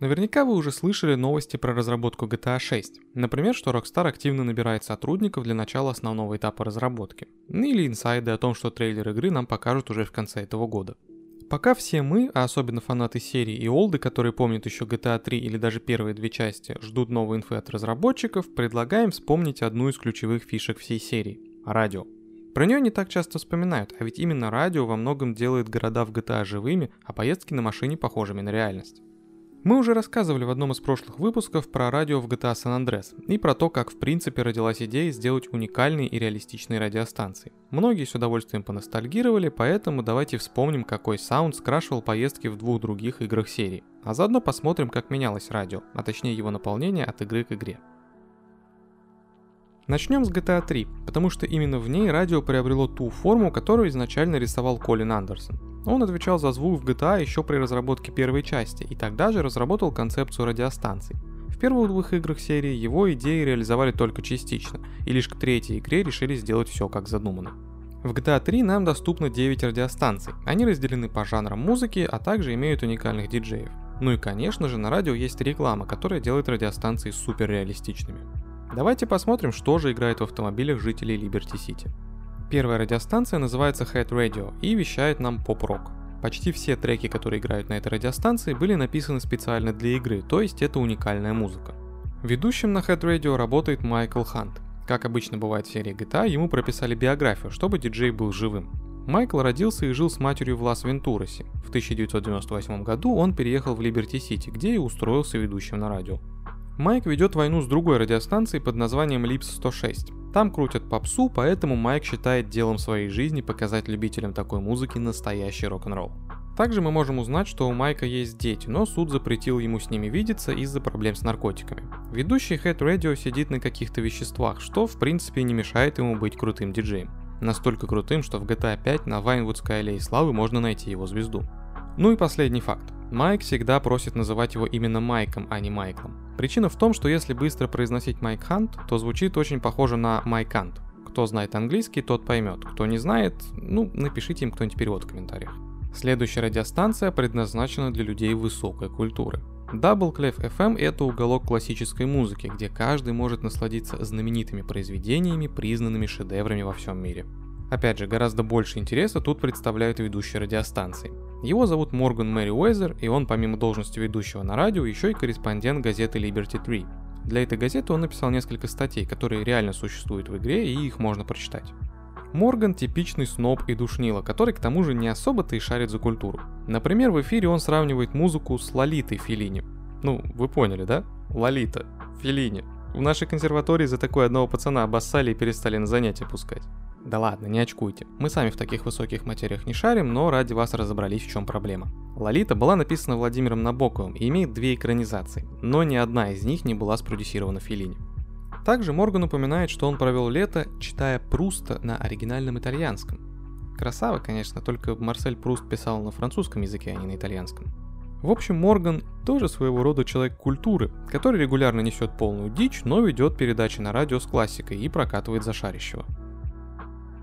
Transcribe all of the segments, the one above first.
Наверняка вы уже слышали новости про разработку GTA 6. Например, что Rockstar активно набирает сотрудников для начала основного этапа разработки. Или инсайды о том, что трейлер игры нам покажут уже в конце этого года. Пока все мы, а особенно фанаты серии и олды, которые помнят еще GTA 3 или даже первые две части, ждут новой инфы от разработчиков, предлагаем вспомнить одну из ключевых фишек всей серии – радио. Про нее не так часто вспоминают, а ведь именно радио во многом делает города в GTA живыми, а поездки на машине похожими на реальность. Мы уже рассказывали в одном из прошлых выпусков про радио в GTA San Andreas и про то, как в принципе родилась идея сделать уникальные и реалистичные радиостанции. Многие с удовольствием поностальгировали, поэтому давайте вспомним, какой саунд скрашивал поездки в двух других играх серии. А заодно посмотрим, как менялось радио, а точнее его наполнение от игры к игре. Начнем с GTA 3, потому что именно в ней радио приобрело ту форму, которую изначально рисовал Колин Андерсон. Он отвечал за звук в GTA еще при разработке первой части, и тогда же разработал концепцию радиостанций. В первых двух играх серии его идеи реализовали только частично, и лишь к третьей игре решили сделать все как задумано. В GTA 3 нам доступно 9 радиостанций. Они разделены по жанрам музыки, а также имеют уникальных диджеев. Ну и конечно же на радио есть реклама, которая делает радиостанции суперреалистичными. Давайте посмотрим, что же играет в автомобилях жителей Либерти Сити. Первая радиостанция называется Head Radio и вещает нам поп-рок. Почти все треки, которые играют на этой радиостанции, были написаны специально для игры, то есть это уникальная музыка. Ведущим на Head Radio работает Майкл Хант. Как обычно бывает в серии GTA, ему прописали биографию, чтобы диджей был живым. Майкл родился и жил с матерью в Лас-Вентурасе. В 1998 году он переехал в Либерти-Сити, где и устроился ведущим на радио. Майк ведет войну с другой радиостанцией под названием Lips 106. Там крутят попсу, поэтому Майк считает делом своей жизни показать любителям такой музыки настоящий рок-н-ролл. Также мы можем узнать, что у Майка есть дети, но суд запретил ему с ними видеться из-за проблем с наркотиками. Ведущий Head Radio сидит на каких-то веществах, что в принципе не мешает ему быть крутым диджеем. Настолько крутым, что в GTA 5 на Вайнвудской аллее славы можно найти его звезду. Ну и последний факт. Майк всегда просит называть его именно Майком, а не Майклом. Причина в том, что если быстро произносить Майк Хант, то звучит очень похоже на Майк Хант. Кто знает английский, тот поймет. Кто не знает, ну, напишите им кто-нибудь перевод в комментариях. Следующая радиостанция предназначена для людей высокой культуры. Double Clef FM – это уголок классической музыки, где каждый может насладиться знаменитыми произведениями, признанными шедеврами во всем мире. Опять же, гораздо больше интереса тут представляют ведущие радиостанции. Его зовут Морган Мэри Уэзер, и он помимо должности ведущего на радио еще и корреспондент газеты Liberty Tree. Для этой газеты он написал несколько статей, которые реально существуют в игре, и их можно прочитать. Морган типичный сноб и душнило, который к тому же не особо-то и шарит за культуру. Например, в эфире он сравнивает музыку с Лолитой Филини. Ну, вы поняли, да? Лолита, Филини. В нашей консерватории за такое одного пацана обоссали и перестали на занятия пускать. Да ладно, не очкуйте. Мы сами в таких высоких материях не шарим, но ради вас разобрались, в чем проблема. Лолита была написана Владимиром Набоковым и имеет две экранизации, но ни одна из них не была спродюсирована Филини. Также Морган упоминает, что он провел лето, читая Пруста на оригинальном итальянском. Красава, конечно, только Марсель Пруст писал на французском языке, а не на итальянском. В общем, Морган тоже своего рода человек культуры, который регулярно несет полную дичь, но ведет передачи на радио с классикой и прокатывает за шарящего.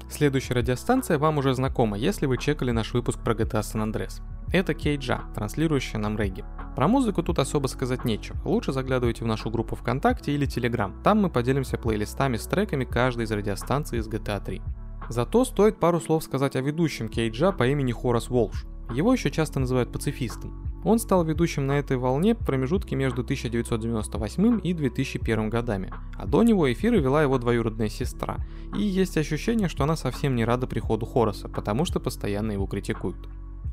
Следующая радиостанция вам уже знакома, если вы чекали наш выпуск про GTA San Andreas. Это Кейджа, транслирующая нам регги. Про музыку тут особо сказать нечего. Лучше заглядывайте в нашу группу ВКонтакте или Телеграм. Там мы поделимся плейлистами с треками каждой из радиостанций из GTA 3. Зато стоит пару слов сказать о ведущем Кейджа по имени Хорас Волш. Его еще часто называют пацифистом. Он стал ведущим на этой волне в промежутке между 1998 и 2001 годами, а до него эфиры вела его двоюродная сестра, и есть ощущение, что она совсем не рада приходу Хораса, потому что постоянно его критикуют.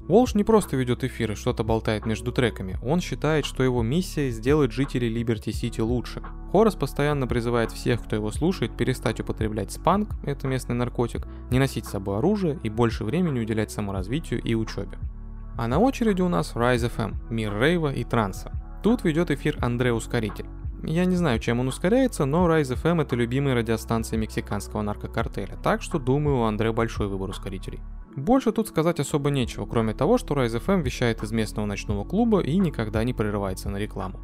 Волш не просто ведет эфиры, что-то болтает между треками, он считает, что его миссия сделать жителей Либерти-Сити лучше. Хорас постоянно призывает всех, кто его слушает, перестать употреблять спанк, это местный наркотик, не носить с собой оружие и больше времени уделять саморазвитию и учебе. А на очереди у нас Rise FM, мир рейва и транса. Тут ведет эфир Андре Ускоритель. Я не знаю, чем он ускоряется, но Rise FM это любимая радиостанция мексиканского наркокартеля, так что думаю, у Андре большой выбор ускорителей. Больше тут сказать особо нечего, кроме того, что Rise FM вещает из местного ночного клуба и никогда не прерывается на рекламу.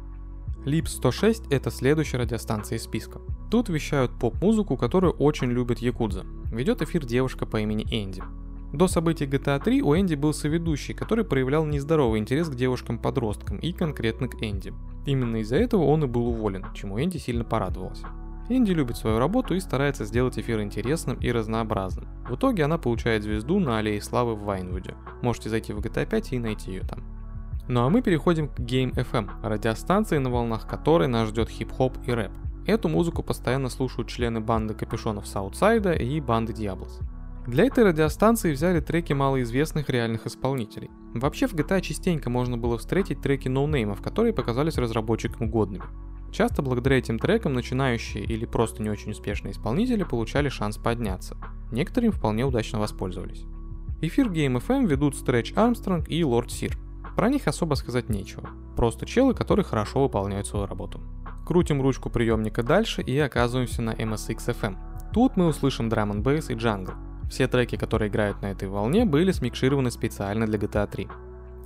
Lips 106 – это следующая радиостанция из списка. Тут вещают поп-музыку, которую очень любит Якудза. Ведет эфир девушка по имени Энди. До событий GTA 3 у Энди был соведущий, который проявлял нездоровый интерес к девушкам-подросткам и конкретно к Энди. Именно из-за этого он и был уволен, чему Энди сильно порадовался. Энди любит свою работу и старается сделать эфир интересным и разнообразным. В итоге она получает звезду на Аллее Славы в Вайнвуде. Можете зайти в GTA 5 и найти ее там. Ну а мы переходим к Game FM, радиостанции, на волнах которой нас ждет хип-хоп и рэп. Эту музыку постоянно слушают члены банды Капюшонов Саутсайда и банды Диаблос. Для этой радиостанции взяли треки малоизвестных реальных исполнителей. Вообще в GTA частенько можно было встретить треки ноунеймов, которые показались разработчикам годными. Часто благодаря этим трекам начинающие или просто не очень успешные исполнители получали шанс подняться. Некоторые им вполне удачно воспользовались. Эфир Game FM ведут Stretch Armstrong и Lord Sir. Про них особо сказать нечего. Просто челы, которые хорошо выполняют свою работу. Крутим ручку приемника дальше и оказываемся на MSX FM. Тут мы услышим драм н и джангл. Все треки, которые играют на этой волне, были смикшированы специально для GTA 3.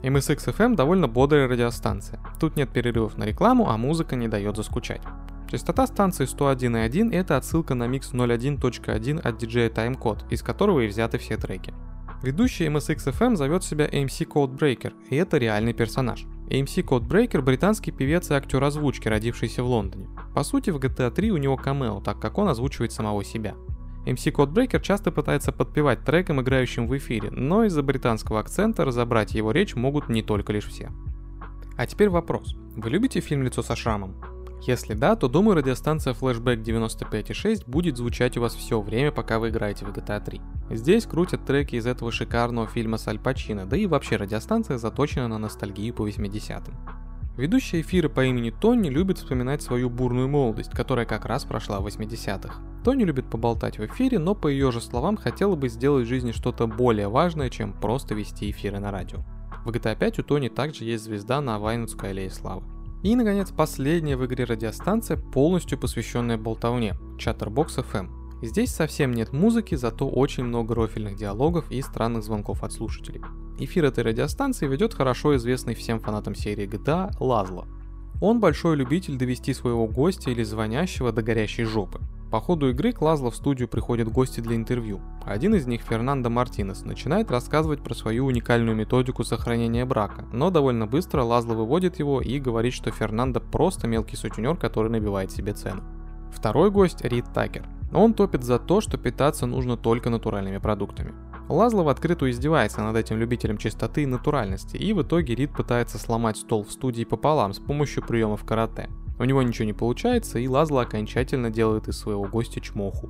MSX FM довольно бодрая радиостанция. Тут нет перерывов на рекламу, а музыка не дает заскучать. Частота станции 101.1 это отсылка на микс 01.1 от DJ Timecode, из которого и взяты все треки. Ведущий MSX FM зовет себя MC Codebreaker, и это реальный персонаж. AMC Codebreaker – британский певец и актер озвучки, родившийся в Лондоне. По сути, в GTA 3 у него камео, так как он озвучивает самого себя. MC Codebreaker часто пытается подпевать трекам, играющим в эфире, но из-за британского акцента разобрать его речь могут не только лишь все. А теперь вопрос. Вы любите фильм «Лицо со шрамом»? Если да, то думаю радиостанция Flashback 95.6 будет звучать у вас все время, пока вы играете в GTA 3. Здесь крутят треки из этого шикарного фильма с Аль Пачино, да и вообще радиостанция заточена на ностальгию по 80-м. Ведущая эфира по имени Тони любит вспоминать свою бурную молодость, которая как раз прошла в 80-х. Тони любит поболтать в эфире, но по ее же словам хотела бы сделать в жизни что-то более важное, чем просто вести эфиры на радио. В GTA 5 у Тони также есть звезда на Вайнутской аллее славы. И, наконец, последняя в игре радиостанция, полностью посвященная болтовне – Chatterbox FM. Здесь совсем нет музыки, зато очень много рофильных диалогов и странных звонков от слушателей. Эфир этой радиостанции ведет хорошо известный всем фанатам серии GTA Лазло. Он большой любитель довести своего гостя или звонящего до горящей жопы. По ходу игры к Лазло в студию приходят гости для интервью. Один из них, Фернандо Мартинес, начинает рассказывать про свою уникальную методику сохранения брака, но довольно быстро Лазло выводит его и говорит, что Фернандо просто мелкий сутенер, который набивает себе цену. Второй гость – Рид Такер. Он топит за то, что питаться нужно только натуральными продуктами. Лазло в открытую издевается над этим любителем чистоты и натуральности, и в итоге Рид пытается сломать стол в студии пополам с помощью приемов карате. У него ничего не получается, и Лазло окончательно делает из своего гостя чмоху.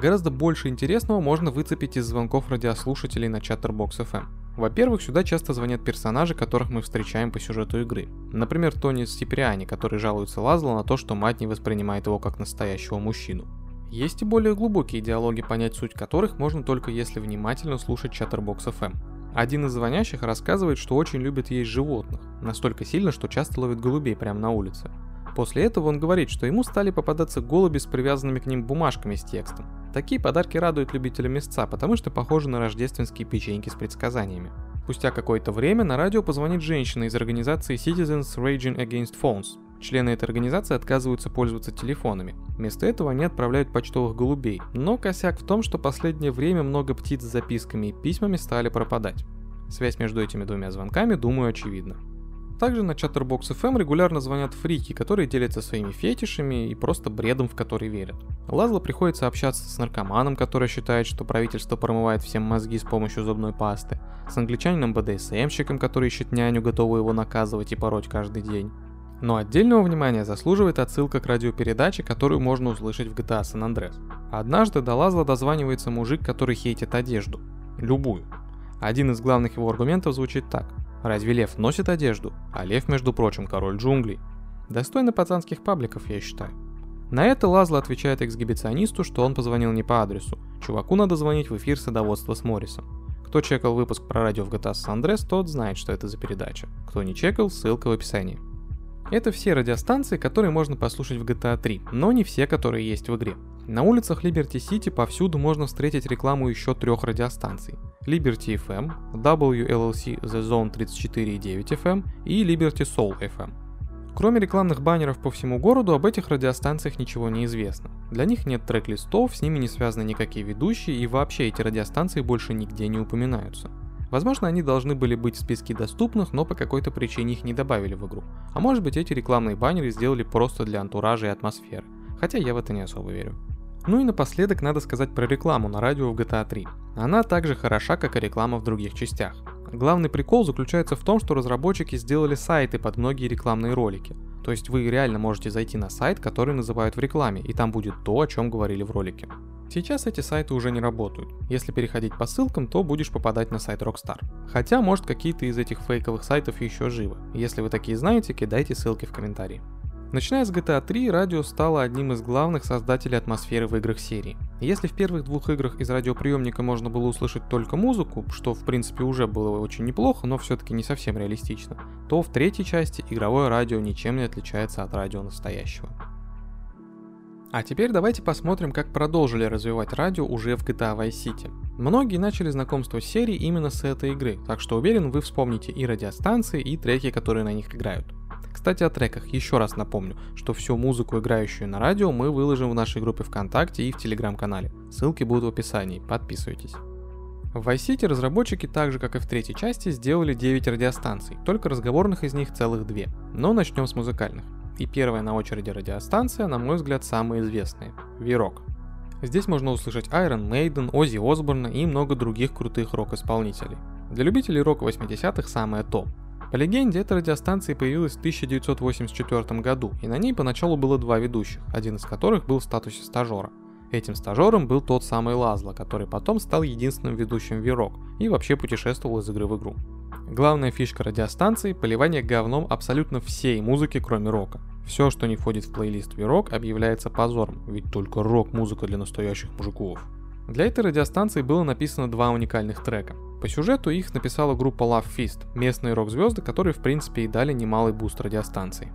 Гораздо больше интересного можно выцепить из звонков радиослушателей на Chatterbox FM. Во-первых, сюда часто звонят персонажи, которых мы встречаем по сюжету игры. Например, Тони Стиприани, который жалуется Лазло на то, что мать не воспринимает его как настоящего мужчину. Есть и более глубокие диалоги, понять суть которых можно только если внимательно слушать Chatterbox FM. Один из звонящих рассказывает, что очень любит есть животных, настолько сильно, что часто ловит голубей прямо на улице. После этого он говорит, что ему стали попадаться голуби с привязанными к ним бумажками с текстом. Такие подарки радуют любителя мясца, потому что похожи на рождественские печеньки с предсказаниями. Спустя какое-то время на радио позвонит женщина из организации Citizens Raging Against Phones. Члены этой организации отказываются пользоваться телефонами. Вместо этого они отправляют почтовых голубей. Но косяк в том, что последнее время много птиц с записками и письмами стали пропадать. Связь между этими двумя звонками, думаю, очевидна. Также на Chatterbox FM регулярно звонят фрики, которые делятся своими фетишами и просто бредом, в который верят. Лазло приходится общаться с наркоманом, который считает, что правительство промывает всем мозги с помощью зубной пасты, с англичанином БДСМщиком, который ищет няню, готовую его наказывать и пороть каждый день. Но отдельного внимания заслуживает отсылка к радиопередаче, которую можно услышать в GTA San Andreas. Однажды до Лазла дозванивается мужик, который хейтит одежду. Любую. Один из главных его аргументов звучит так. Разве лев носит одежду? А лев, между прочим, король джунглей. Достойно пацанских пабликов, я считаю. На это Лазло отвечает эксгибиционисту, что он позвонил не по адресу. Чуваку надо звонить в эфир садоводства с Моррисом. Кто чекал выпуск про радио в GTA San Andreas, тот знает, что это за передача. Кто не чекал, ссылка в описании. Это все радиостанции, которые можно послушать в GTA 3, но не все, которые есть в игре. На улицах Liberty City повсюду можно встретить рекламу еще трех радиостанций. Liberty FM, WLLC The Zone 34.9 FM и Liberty Soul FM. Кроме рекламных баннеров по всему городу, об этих радиостанциях ничего не известно. Для них нет трек-листов, с ними не связаны никакие ведущие, и вообще эти радиостанции больше нигде не упоминаются. Возможно, они должны были быть в списке доступных, но по какой-то причине их не добавили в игру. А может быть, эти рекламные баннеры сделали просто для антуража и атмосферы. Хотя я в это не особо верю. Ну и напоследок надо сказать про рекламу на радио в GTA 3. Она также хороша, как и реклама в других частях. Главный прикол заключается в том, что разработчики сделали сайты под многие рекламные ролики. То есть вы реально можете зайти на сайт, который называют в рекламе, и там будет то, о чем говорили в ролике. Сейчас эти сайты уже не работают. Если переходить по ссылкам, то будешь попадать на сайт Rockstar. Хотя, может, какие-то из этих фейковых сайтов еще живы. Если вы такие знаете, кидайте ссылки в комментарии. Начиная с GTA 3, радио стало одним из главных создателей атмосферы в играх серии. Если в первых двух играх из радиоприемника можно было услышать только музыку, что в принципе уже было очень неплохо, но все-таки не совсем реалистично, то в третьей части игровое радио ничем не отличается от радио настоящего. А теперь давайте посмотрим, как продолжили развивать радио уже в GTA Vice City. Многие начали знакомство с серией именно с этой игры, так что уверен, вы вспомните и радиостанции, и треки, которые на них играют. Кстати, о треках еще раз напомню, что всю музыку, играющую на радио, мы выложим в нашей группе ВКонтакте и в Телеграм-канале. Ссылки будут в описании, подписывайтесь. В Vice City разработчики, так же как и в третьей части, сделали 9 радиостанций, только разговорных из них целых 2. Но начнем с музыкальных. И первая на очереди радиостанция, на мой взгляд, самая известная – Вирок. Здесь можно услышать Iron Maiden, Оззи Осборна и много других крутых рок-исполнителей. Для любителей рока 80-х самое то. По легенде, эта радиостанция появилась в 1984 году, и на ней поначалу было два ведущих, один из которых был в статусе стажера. Этим стажером был тот самый Лазло, который потом стал единственным ведущим Вирок и вообще путешествовал из игры в игру. Главная фишка радиостанции – поливание говном абсолютно всей музыки, кроме рока. Все, что не входит в плейлист Вирок, объявляется позором, ведь только рок-музыка для настоящих мужиков. Для этой радиостанции было написано два уникальных трека. По сюжету их написала группа Love Fist, местные рок-звезды, которые в принципе и дали немалый буст радиостанции.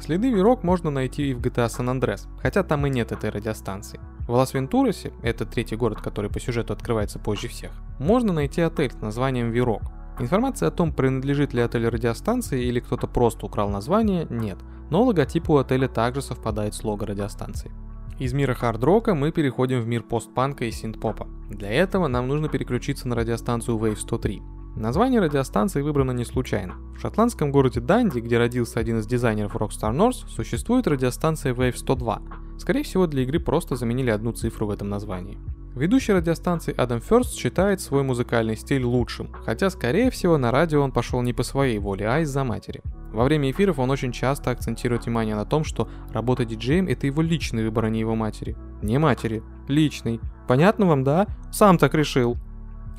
Следы V-Rock можно найти и в GTA San Andreas, хотя там и нет этой радиостанции. В Лас-Вентурасе, это третий город, который по сюжету открывается позже всех, можно найти отель с названием V-Rock. Информации о том, принадлежит ли отель радиостанции или кто-то просто украл название, нет, но логотип у отеля также совпадает с лого радиостанции. Из мира хард-рока мы переходим в мир постпанка и синт-попа. Для этого нам нужно переключиться на радиостанцию Wave 103. Название радиостанции выбрано не случайно. В шотландском городе Данди, где родился один из дизайнеров Rockstar North, существует радиостанция Wave 102. Скорее всего, для игры просто заменили одну цифру в этом названии. Ведущий радиостанции Адам Ферст считает свой музыкальный стиль лучшим, хотя, скорее всего, на радио он пошел не по своей воле, а из-за матери. Во время эфиров он очень часто акцентирует внимание на том, что работа диджеем – это его личный выбор, а не его матери. Не матери, личный. Понятно вам, да? Сам так решил.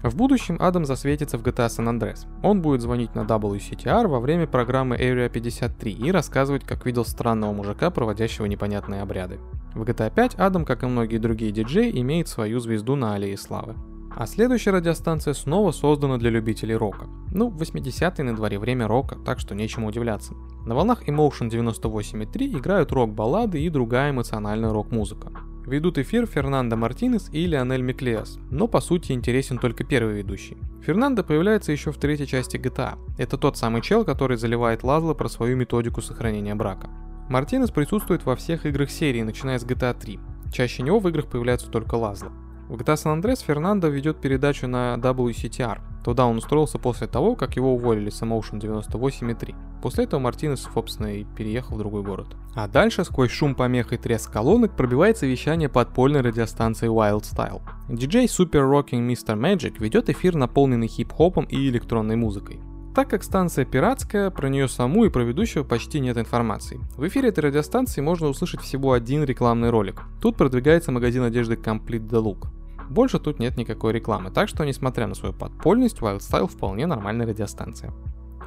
В будущем Адам засветится в GTA San Andreas. Он будет звонить на WCTR во время программы Area 53 и рассказывать, как видел странного мужика, проводящего непонятные обряды. В GTA 5 Адам, как и многие другие диджеи, имеет свою звезду на аллее славы. А следующая радиостанция снова создана для любителей рока. Ну, 80-е на дворе время рока, так что нечему удивляться. На волнах Emotion 98.3 играют рок-баллады и другая эмоциональная рок-музыка. Ведут эфир Фернандо Мартинес и Леонель Миклеас, но по сути интересен только первый ведущий. Фернандо появляется еще в третьей части GTA. Это тот самый чел, который заливает Лазло про свою методику сохранения брака. Мартинес присутствует во всех играх серии, начиная с GTA 3. Чаще него в играх появляются только Лазло. В GTA San Andreas Фернандо ведет передачу на WCTR. Туда он устроился после того, как его уволили с Emotion 98.3. После этого Мартинес, собственно, и переехал в другой город. А дальше, сквозь шум помех и треск колонок, пробивается вещание подпольной радиостанции Wild Style. Диджей Super Rocking Mr. Magic ведет эфир, наполненный хип-хопом и электронной музыкой. Так как станция пиратская, про нее саму и про ведущего почти нет информации. В эфире этой радиостанции можно услышать всего один рекламный ролик. Тут продвигается магазин одежды Complete the Look. Больше тут нет никакой рекламы, так что, несмотря на свою подпольность, Wild Style вполне нормальная радиостанция.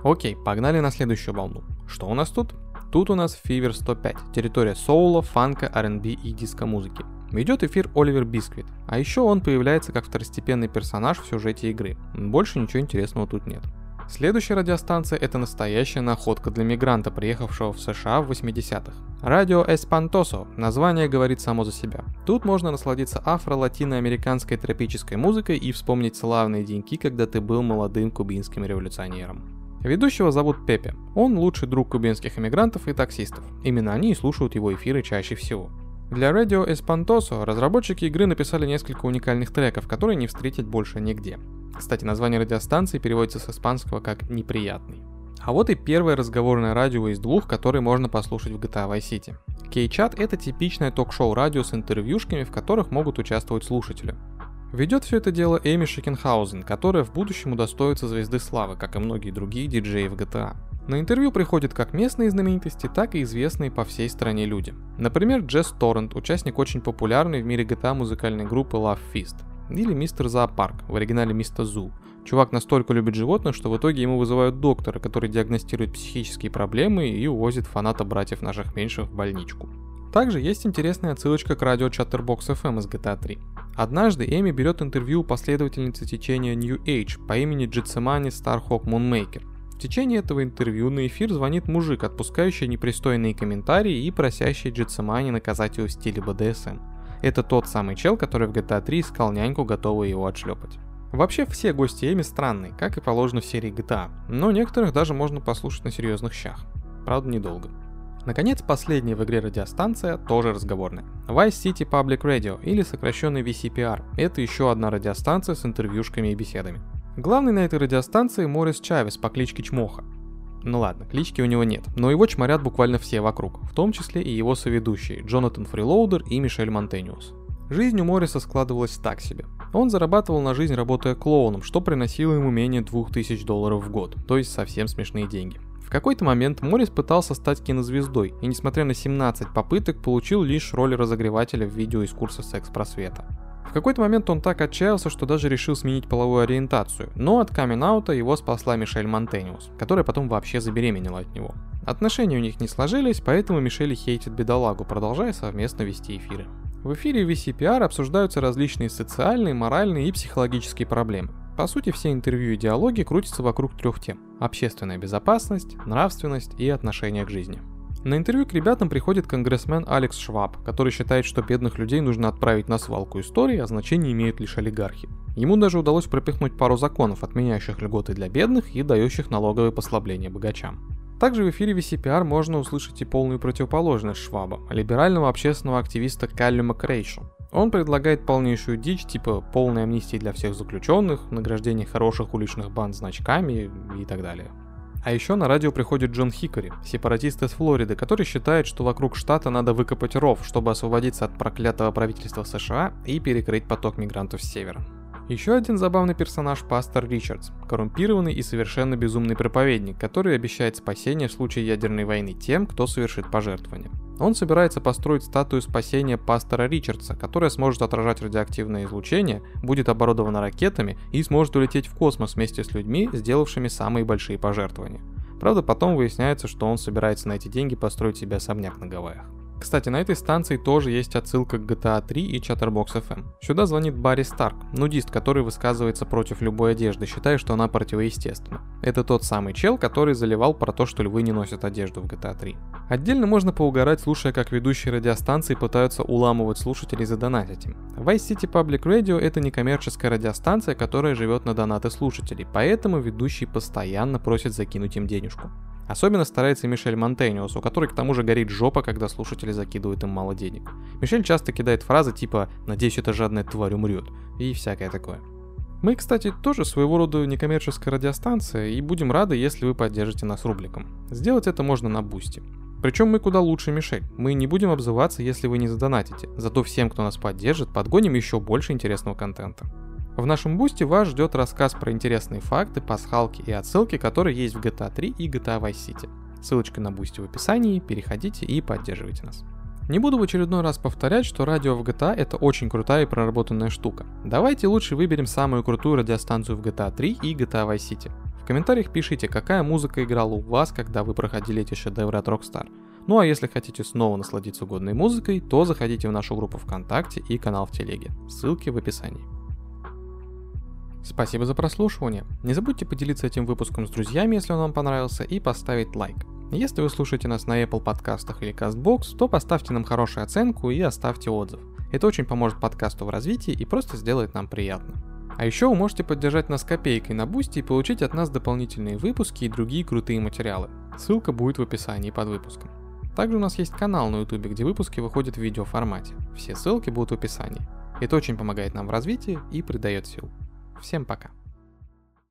Окей, погнали на следующую волну. Что у нас тут? Тут у нас Fever 105, территория соула, фанка, R&B и диско-музыки. Ведет эфир Оливер Бисквит, а еще он появляется как второстепенный персонаж в сюжете игры. Больше ничего интересного тут нет. Следующая радиостанция – это настоящая находка для мигранта, приехавшего в США в 80-х. Радио Эспантосо, название говорит само за себя. Тут можно насладиться афро-латиноамериканской тропической музыкой и вспомнить славные деньки, когда ты был молодым кубинским революционером. Ведущего зовут Пепе. Он лучший друг кубинских иммигрантов и таксистов. Именно они и слушают его эфиры чаще всего. Для Radio Espantoso разработчики игры написали несколько уникальных треков, которые не встретить больше нигде. Кстати, название радиостанции переводится с испанского как «неприятный». А вот и первое разговорное радио из двух, которые можно послушать в GTA Vice City. K-Chat — это типичное ток-шоу радио с интервьюшками, в которых могут участвовать слушатели. Ведет все это дело Эми Шекенхаузен, которая в будущем удостоится звезды славы, как и многие другие диджеи в GTA. На интервью приходят как местные знаменитости, так и известные по всей стране люди. Например, Джесс Торрент, участник очень популярной в мире GTA музыкальной группы Love Fist. Или Мистер Зоопарк, в оригинале Мистер Зу. Чувак настолько любит животных, что в итоге ему вызывают доктора, который диагностирует психические проблемы и увозит фаната братьев наших меньших в больничку. Также есть интересная отсылочка к радио Chatterbox FM из GTA 3. Однажды Эми берет интервью у последовательницы течения New Age по имени Джитсемани Starhawk Moonmaker. В течение этого интервью на эфир звонит мужик, отпускающий непристойные комментарии и просящий Джитсемани наказать его в стиле BDSM. Это тот самый чел, который в GTA 3 искал няньку, готовую его отшлепать. Вообще все гости Эми странные, как и положено в серии GTA, но некоторых даже можно послушать на серьезных щах. Правда, недолго. Наконец, последняя в игре радиостанция тоже разговорная. Vice City Public Radio, или сокращенный VCPR. Это еще одна радиостанция с интервьюшками и беседами. Главный на этой радиостанции Морис Чавес по кличке Чмоха. Ну ладно, клички у него нет, но его чморят буквально все вокруг, в том числе и его соведущие Джонатан Фрилоудер и Мишель Монтениус. Жизнь у Морриса складывалась так себе. Он зарабатывал на жизнь, работая клоуном, что приносило ему менее 2000 долларов в год, то есть совсем смешные деньги. В какой-то момент Моррис пытался стать кинозвездой, и несмотря на 17 попыток, получил лишь роль разогревателя в видео из курса секс-просвета. Какой-то момент он так отчаялся, что даже решил сменить половую ориентацию, но от камин его спасла Мишель Монтениус, которая потом вообще забеременела от него. Отношения у них не сложились, поэтому Мишель хейтит бедолагу, продолжая совместно вести эфиры. В эфире VCPR обсуждаются различные социальные, моральные и психологические проблемы. По сути, все интервью и диалоги крутятся вокруг трех тем – общественная безопасность, нравственность и отношение к жизни. На интервью к ребятам приходит конгрессмен Алекс Шваб, который считает, что бедных людей нужно отправить на свалку истории, а значение имеют лишь олигархи. Ему даже удалось пропихнуть пару законов, отменяющих льготы для бедных и дающих налоговые послабления богачам. Также в эфире VCPR можно услышать и полную противоположность Шваба, либерального общественного активиста Каллюма Крейшу. Он предлагает полнейшую дичь, типа полной амнистии для всех заключенных, награждение хороших уличных банд значками и так далее. А еще на радио приходит Джон Хикори, сепаратист из Флориды, который считает, что вокруг штата надо выкопать ров, чтобы освободиться от проклятого правительства США и перекрыть поток мигрантов с севера. Еще один забавный персонаж – пастор Ричардс, коррумпированный и совершенно безумный проповедник, который обещает спасение в случае ядерной войны тем, кто совершит пожертвование. Он собирается построить статую спасения пастора Ричардса, которая сможет отражать радиоактивное излучение, будет оборудована ракетами и сможет улететь в космос вместе с людьми, сделавшими самые большие пожертвования. Правда, потом выясняется, что он собирается на эти деньги построить себе особняк на Гавайях. Кстати, на этой станции тоже есть отсылка к GTA 3 и Chatterbox FM. Сюда звонит Барри Старк, нудист, который высказывается против любой одежды, считая, что она противоестественна. Это тот самый чел, который заливал про то, что львы не носят одежду в GTA 3. Отдельно можно поугарать, слушая, как ведущие радиостанции пытаются уламывать слушателей задонатить им. Vice City Public Radio это некоммерческая радиостанция, которая живет на донаты слушателей, поэтому ведущие постоянно просят закинуть им денежку. Особенно старается Мишель Монтениус, у которой к тому же горит жопа, когда слушатели закидывают им мало денег. Мишель часто кидает фразы типа «надеюсь, эта жадная тварь умрет» и всякое такое. Мы, кстати, тоже своего рода некоммерческая радиостанция, и будем рады, если вы поддержите нас рубликом. Сделать это можно на Boosty. Причем мы куда лучше Мишель. Мы не будем обзываться, если вы не задонатите. Зато всем, кто нас поддержит, подгоним еще больше интересного контента. В нашем бусте вас ждет рассказ про интересные факты, пасхалки и отсылки, которые есть в GTA 3 и GTA Vice City. Ссылочка на бусте в описании, переходите и поддерживайте нас. Не буду в очередной раз повторять, что радио в GTA это очень крутая и проработанная штука. Давайте лучше выберем самую крутую радиостанцию в GTA 3 и GTA Vice City. В комментариях пишите, какая музыка играла у вас, когда вы проходили эти шедевры от Rockstar. Ну а если хотите снова насладиться годной музыкой, то заходите в нашу группу ВКонтакте и канал в Телеге. Ссылки в описании. Спасибо за прослушивание. Не забудьте поделиться этим выпуском с друзьями, если он вам понравился, и поставить лайк. Если вы слушаете нас на Apple подкастах или CastBox, то поставьте нам хорошую оценку и оставьте отзыв. Это очень поможет подкасту в развитии и просто сделает нам приятно. А еще вы можете поддержать нас копейкой на бусте и получить от нас дополнительные выпуски и другие крутые материалы. Ссылка будет в описании под выпуском. Также у нас есть канал на ютубе, где выпуски выходят в видеоформате. Все ссылки будут в описании. Это очень помогает нам в развитии и придает сил. Всем пока.